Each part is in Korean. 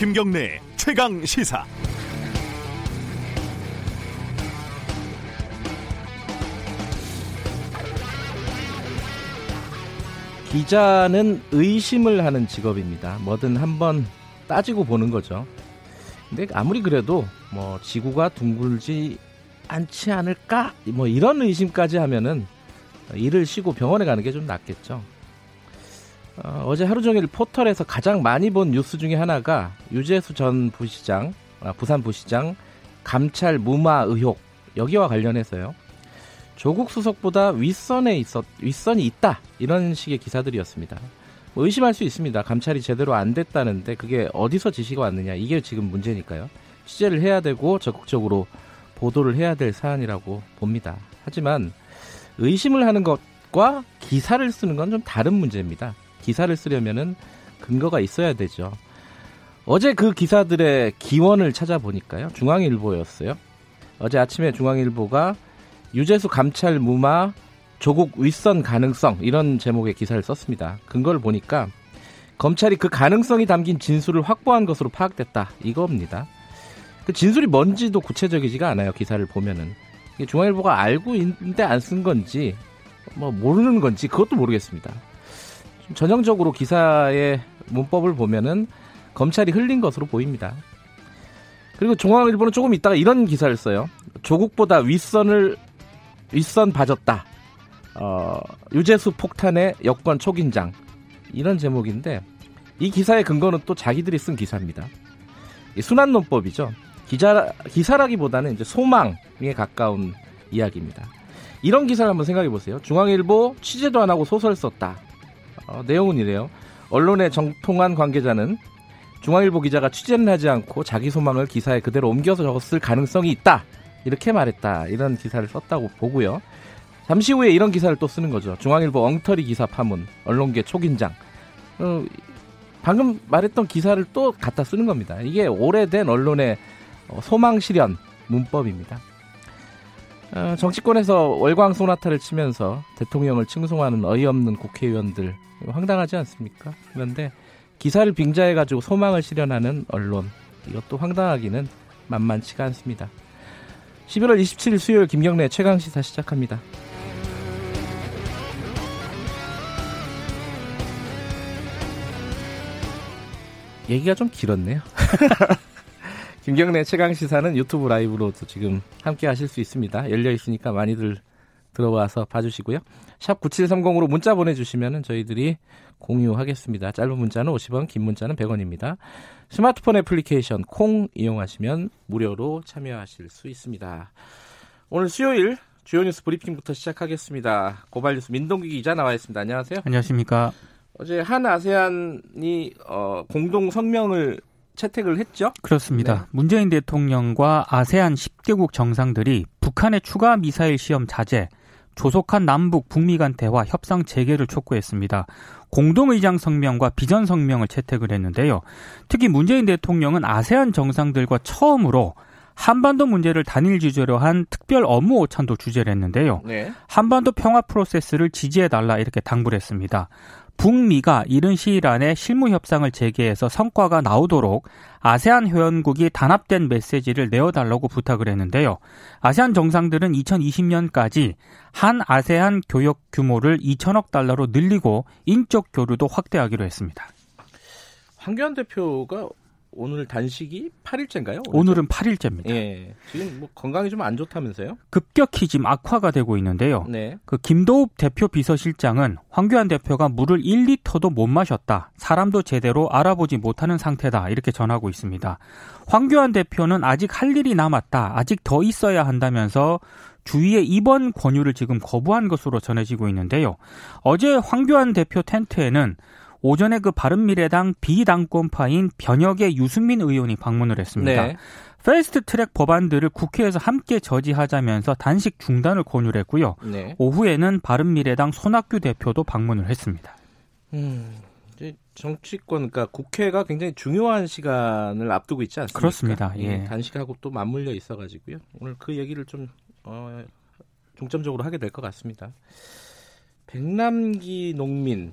김경래 최강 시사. 기자는 의심을 하는 직업입니다. 뭐든 한번 따지고 보는 거죠. 근데 아무리 그래도 뭐 지구가 둥글지 않지 않을까? 뭐 이런 의심까지 하면은 일을 쉬고 병원에 가는 게 좀 낫겠죠. 어, 제 하루 종일 포털에서 가장 많이 본 뉴스 중에 하나가 유재수 전 부시장, 아, 부산 부시장 감찰 무마 의혹 여기와 관련해서요. 조국 수석보다 윗선에 있었 윗선이 있다 이런 식의 기사들이었습니다. 뭐 의심할 수 있습니다. 감찰이 제대로 안 됐다는데 그게 어디서 지시가 왔느냐 이게 지금 문제니까요. 취재를 해야 되고 적극적으로 보도를 해야 될 사안이라고 봅니다. 하지만 의심을 하는 것과 기사를 쓰는 건 좀 다른 문제입니다. 기사를 쓰려면은 근거가 있어야 되죠. 어제 그 기사들의 기원을 찾아보니까요. 중앙일보였어요. 어제 아침에 중앙일보가 유재수 감찰 무마 조국 윗선 가능성 이런 제목의 기사를 썼습니다. 근거를 보니까 검찰이 그 가능성이 담긴 진술을 확보한 것으로 파악됐다 이겁니다. 그 진술이 뭔지도 구체적이지가 않아요. 기사를 보면은 중앙일보가 알고 있는데 안 쓴 건지 뭐 모르는 건지 그것도 모르겠습니다. 전형적으로 기사의 문법을 보면은 검찰이 흘린 것으로 보입니다. 그리고 중앙일보는 조금 있다가 이런 기사를 써요. 조국보다 윗선을 윗선 봐줬다. 어, 유재수 폭탄의 여권 초긴장 이런 제목인데 이 기사의 근거는 또 자기들이 쓴 기사입니다. 순환 논법이죠. 기자 기사라기보다는 이제 소망에 가까운 이야기입니다. 이런 기사를 한번 생각해 보세요. 중앙일보 취재도 안 하고 소설 썼다. 어, 내용은 이래요. 언론의 정통한 관계자는 중앙일보 기자가 취재는 하지 않고 자기 소망을 기사에 그대로 옮겨서 적었을 가능성이 있다. 이렇게 말했다. 이런 기사를 썼다고 보고요. 잠시 후에 이런 기사를 또 쓰는 거죠. 중앙일보 엉터리 기사 파문, 언론계 초긴장. 어, 방금 말했던 기사를 또 갖다 쓰는 겁니다. 이게 오래된 언론의 어, 소망 실현 문법입니다. 어, 정치권에서 월광 소나타를 치면서 대통령을 칭송하는 어이없는 국회의원들 황당하지 않습니까? 그런데 기사를 빙자해 가지고 소망을 실현하는 언론 이것도 황당하기는 만만치가 않습니다. 11월 27일 수요일 김경래 최강 시사 시작합니다. 얘기가 좀 길었네요. 김경래 최강 시사는 유튜브 라이브로도 지금 함께 하실 수 있습니다. 열려 있으니까 많이들 들어와서 봐주시고요. 샵 9730으로 문자 보내주시면 저희들이 공유하겠습니다. 짧은 문자는 50원, 긴 문자는 100원입니다. 스마트폰 애플리케이션 콩 이용하시면 무료로 참여하실 수 있습니다. 오늘 수요일 주요 뉴스 브리핑부터 시작하겠습니다. 고발 뉴스 민동기 기자 나와 있습니다. 안녕하세요. 안녕하십니까. 어제 한 아세안이 어, 공동 성명을 채택을 했죠? 그렇습니다. 네. 문재인 대통령과 아세안 10개국 정상들이 북한의 추가 미사일 시험 자제, 조속한 남북 북미 간 대화 협상 재개를 촉구했습니다. 공동의장 성명과 비전 성명을 채택을 했는데요. 특히 문재인 대통령은 아세안 정상들과 처음으로 한반도 문제를 단일 주제로 한 특별 업무 오찬도 주재를 했는데요. 네. 한반도 평화 프로세스를 지지해달라 이렇게 당부를 했습니다. 북미가 이른 시일 안에 실무 협상을 재개해서 성과가 나오도록 아세안 회원국이 단합된 메시지를 내어달라고 부탁을 했는데요. 아세안 정상들은 2020년까지 한 아세안 교역 규모를 2천억 달러로 늘리고 인적 교류도 확대하기로 했습니다. 황교안 대표가 오늘 단식이 8일째인가요? 오늘은 8일째입니다. 예. 지금 뭐 건강이 좀 안 좋다면서요? 급격히 지금 악화가 되고 있는데요. 네. 그 김도읍 대표 비서실장은 황교안 대표가 물을 1리터도 못 마셨다. 사람도 제대로 알아보지 못하는 상태다. 이렇게 전하고 있습니다. 황교안 대표는 아직 할 일이 남았다. 아직 더 있어야 한다면서 주위의 입원 권유를 지금 거부한 것으로 전해지고 있는데요. 어제 황교안 대표 텐트에는 오전에 그 바른미래당 비당권파인 변혁의 유승민 의원이 방문을 했습니다. 네. 패스트 트랙 법안들을 국회에서 함께 저지하자면서 단식 중단을 권유를 했고요. 네. 오후에는 바른미래당 손학규 대표도 방문을 했습니다. 음, 정치권, 그러니까 국회가 굉장히 중요한 시간을 앞두고 있지 않습니까? 그렇습니다. 예. 예. 단식하고 또 맞물려 있어가지고요. 오늘 그 얘기를 좀 어, 중점적으로 하게 될 것 같습니다. 백남기 농민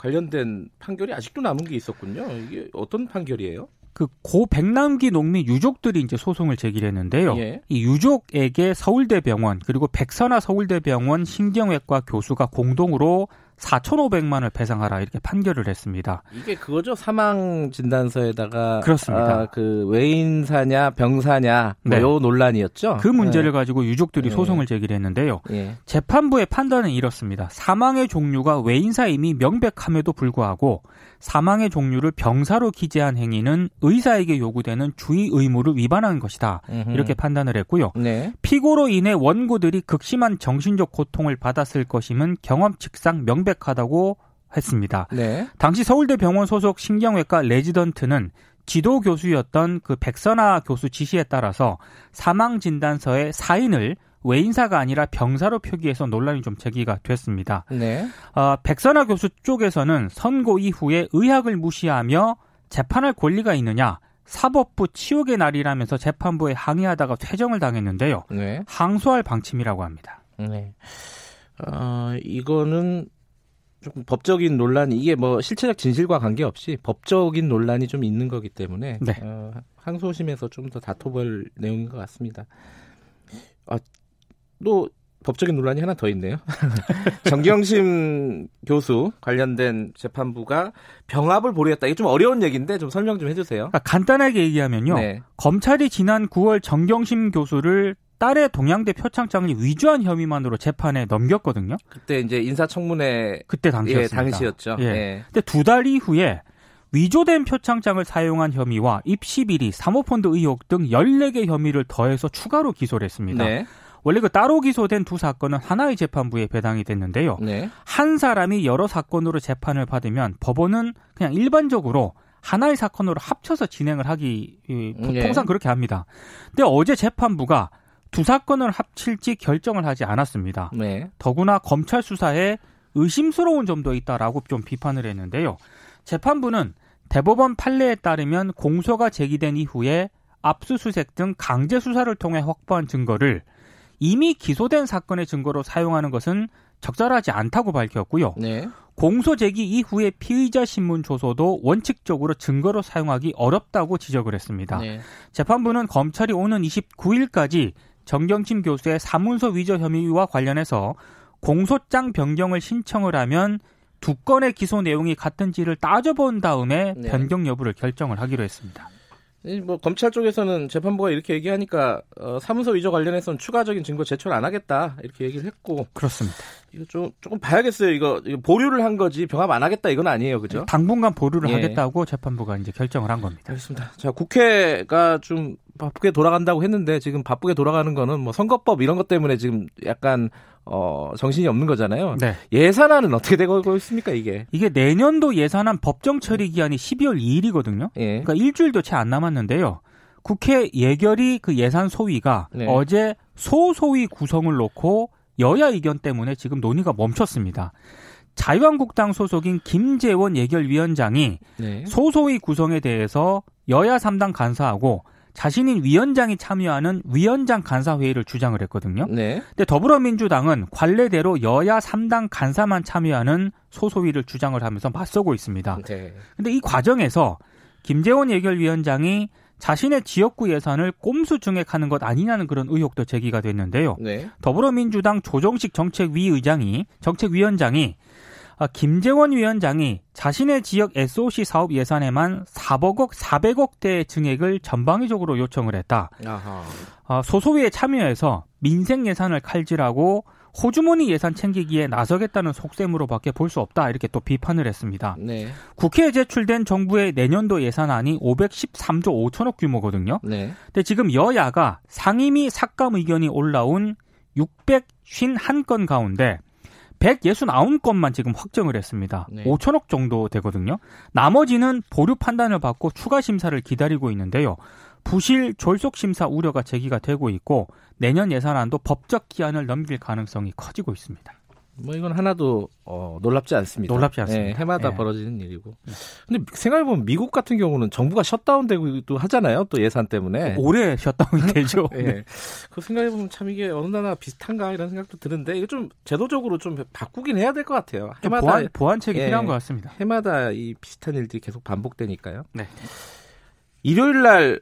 관련된 판결이 아직도 남은 게 있었군요. 이게 어떤 판결이에요? 그고 백남기 농민 유족들이 이제 소송을 제기했는데요. 예. 이 유족에게 서울대병원 그리고 백선아 서울대병원 신경외과 교수가 공동으로 4,500만 원을 배상하라 이렇게 판결을 했습니다. 이게 그거죠. 사망 진단서에다가 그렇습니다. 아, 그 외인사냐 병사냐 뭐요 네. 논란이었죠. 그 문제를 네. 가지고 유족들이 네. 소송을 제기했는데요. 네. 재판부의 판단은 이렇습니다. 사망의 종류가 외인사임이 명백함에도 불구하고 사망의 종류를 병사로 기재한 행위는 의사에게 요구되는 주의 의무를 위반한 것이다. 음흠. 이렇게 판단을 했고요. 네. 피고로 인해 원고들이 극심한 정신적 고통을 받았을 것임은 경험칙상 명백하다고 했습니다. 네. 당시 서울대 병원 소속 신경외과 레지던트는 지도 교수였던 그 백선아 교수 지시에 따라서 사망 진단서에 사인을 외인사가 아니라 병사로 표기해서 논란이 좀 제기가 됐습니다. 네. 어, 백선아 교수 쪽에서는 선고 이후에 의학을 무시하며 재판할 권리가 있느냐 사법부 치욕의 날이라면서 재판부에 항의하다가 퇴정을 당했는데요. 네. 항소할 방침이라고 합니다. 네. 어, 이거는 조금 법적인 논란이 이게 뭐 실체적 진실과 관계없이 법적인 논란이 좀 있는 거기 때문에 네. 어, 항소심에서 좀 더 다퉈볼 내용인 것 같습니다. 아, 또 법적인 논란이 하나 더 있네요. 정경심 교수 관련된 재판부가 병합을 보류했다. 이게 좀 어려운 얘기인데 좀 설명 좀 해주세요. 그러니까 간단하게 얘기하면요. 네. 검찰이 지난 9월 정경심 교수를 딸의 동양대 표창장을 위조한 혐의만으로 재판에 넘겼거든요. 그때 이제 인사청문회 그때 당시였습니다. 예, 당시였죠. 예. 예. 근데 두 달 이후에 위조된 표창장을 사용한 혐의와 입시 비리, 사모펀드 의혹 등 14개 혐의를 더해서 추가로 기소를 했습니다. 네. 원래 그 따로 기소된 두 사건은 하나의 재판부에 배당이 됐는데요. 네. 한 사람이 여러 사건으로 재판을 받으면 법원은 그냥 일반적으로 하나의 사건으로 합쳐서 진행을 하기 네. 통상 그렇게 합니다. 근데 어제 재판부가 두 사건을 합칠지 결정을 하지 않았습니다. 네. 더구나 검찰 수사에 의심스러운 점도 있다라고 좀 비판을 했는데요. 재판부는 대법원 판례에 따르면 공소가 제기된 이후에 압수수색 등 강제 수사를 통해 확보한 증거를 이미 기소된 사건의 증거로 사용하는 것은 적절하지 않다고 밝혔고요. 네. 공소 제기 이후에 피의자 신문 조서도 원칙적으로 증거로 사용하기 어렵다고 지적을 했습니다. 네. 재판부는 검찰이 오는 29일까지 정경심 교수의 사문서 위조 혐의와 관련해서 공소장 변경을 신청을 하면 두 건의 기소 내용이 같은지를 따져본 다음에 네. 변경 여부를 결정을 하기로 했습니다. 뭐 검찰 쪽에서는 재판부가 이렇게 얘기하니까 어, 사무소 위조 관련해서는 추가적인 증거 제출 안 하겠다 이렇게 얘기를 했고 그렇습니다. 이거 좀 조금 봐야겠어요. 이거, 이거 보류를 한 거지 병합 안 하겠다 이건 아니에요, 그죠? 당분간 보류를 예. 하겠다고 재판부가 이제 결정을 한 겁니다. 알겠습니다. 자 국회가 좀 바쁘게 돌아간다고 했는데 지금 바쁘게 돌아가는 거는 뭐 선거법 이런 것 때문에 지금 약간 어, 정신이 없는 거잖아요. 네. 예산안은 어떻게 되고 있습니까, 이게? 이게 내년도 예산안 법정 처리 기한이 12월 2일이거든요. 예. 그러니까 일주일도 채 안 남았는데요. 국회 예결위 그 예산 소위가 네. 어제 소소위 구성을 놓고 여야 의견 때문에 지금 논의가 멈췄습니다. 자유한국당 소속인 김재원 예결위원장이 네. 소소위 구성에 대해서 여야 3당 간사하고 자신인 위원장이 참여하는 위원장 간사회의를 주장을 했거든요. 네. 근데 더불어민주당은 관례대로 여야 3당 간사만 참여하는 소소위를 주장을 하면서 맞서고 있습니다. 네. 근데 이 과정에서 김재원 예결위원장이 자신의 지역구 예산을 꼼수 증액하는 것 아니냐는 그런 의혹도 제기가 됐는데요. 네. 더불어민주당 조정식 정책위 의장이 정책위원장이 아, 김재원 위원장이 자신의 지역 SOC 사업 예산에만 400억 400억 대 증액을 전방위적으로 요청을 했다. 아하. 아, 소소위에 참여해서 민생 예산을 칼질하고 호주머니 예산 챙기기에 나서겠다는 속셈으로밖에 볼 수 없다 이렇게 또 비판을 했습니다. 네. 국회에 제출된 정부의 내년도 예산안이 513조 5천억 규모거든요. 네. 근데 지금 여야가 상임위 삭감 의견이 올라온 651건 가운데 169건만 지금 확정을 했습니다. 네. 5천억 정도 되거든요. 나머지는 보류 판단을 받고 추가 심사를 기다리고 있는데요. 부실 졸속 심사 우려가 제기가 되고 있고 내년 예산안도 법적 기한을 넘길 가능성이 커지고 있습니다. 뭐 이건 하나도 어, 놀랍지 않습니다. 놀랍지 않습니다. 네, 해마다 네. 벌어지는 일이고. 근데 생각해보면 미국 같은 경우는 정부가 셧다운되고 하잖아요. 또 예산 때문에. 올해 셧다운이 되죠. 네. 네. 그 생각해보면 참 이게 어느 나라 비슷한가 이런 생각도 드는데 이거 좀 제도적으로 좀 바꾸긴 해야 될 것 같아요. 해마다 보완, 보완책이 예, 필요한 것 같습니다. 해마다 이 비슷한 일들이 계속 반복되니까요. 네. 일요일 날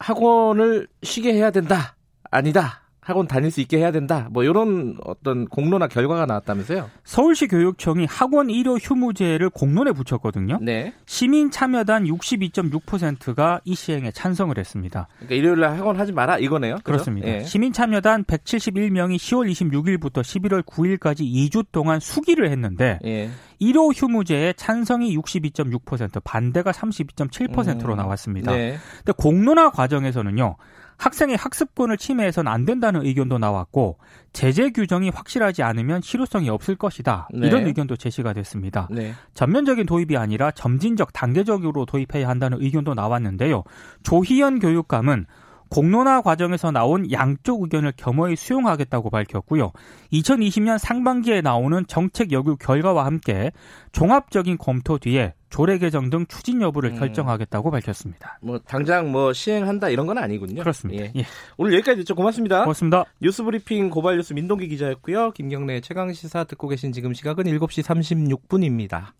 학원을 쉬게 해야 된다. 아니다. 학원 다닐 수 있게 해야 된다. 뭐 이런 어떤 공론화 결과가 나왔다면서요? 서울시 교육청이 학원 일요 휴무제를 공론에 붙였거든요. 네. 시민 참여단 62.6%가 이 시행에 찬성을 했습니다. 그러니까 일요일 날 학원 하지 마라 이거네요. 그죠? 그렇습니다. 예. 시민 참여단 171명이 10월 26일부터 11월 9일까지 2주 동안 수기를 했는데 예. 1호 휴무제에 찬성이 62.6%, 반대가 32.7%로 음, 나왔습니다. 네. 근데 공론화 과정에서는요. 학생의 학습권을 침해해서는 안 된다는 의견도 나왔고 제재 규정이 확실하지 않으면 실효성이 없을 것이다. 네. 이런 의견도 제시가 됐습니다. 네. 전면적인 도입이 아니라 점진적 단계적으로 도입해야 한다는 의견도 나왔는데요. 조희연 교육감은 공론화 과정에서 나온 양쪽 의견을 겸허히 수용하겠다고 밝혔고요. 2020년 상반기에 나오는 정책 여부 결과와 함께 종합적인 검토 뒤에 조례 개정 등 추진 여부를 음. 결정하겠다고 밝혔습니다. 뭐 당장 뭐 시행한다 이런 건 아니군요. 그렇습니다. 예. 예. 오늘 여기까지 듣죠. 고맙습니다. 고맙습니다. 뉴스 브리핑 고발 뉴스 민동기 기자였고요. 김경래 최강 시사 듣고 계신 지금 시각은 7시 36분입니다.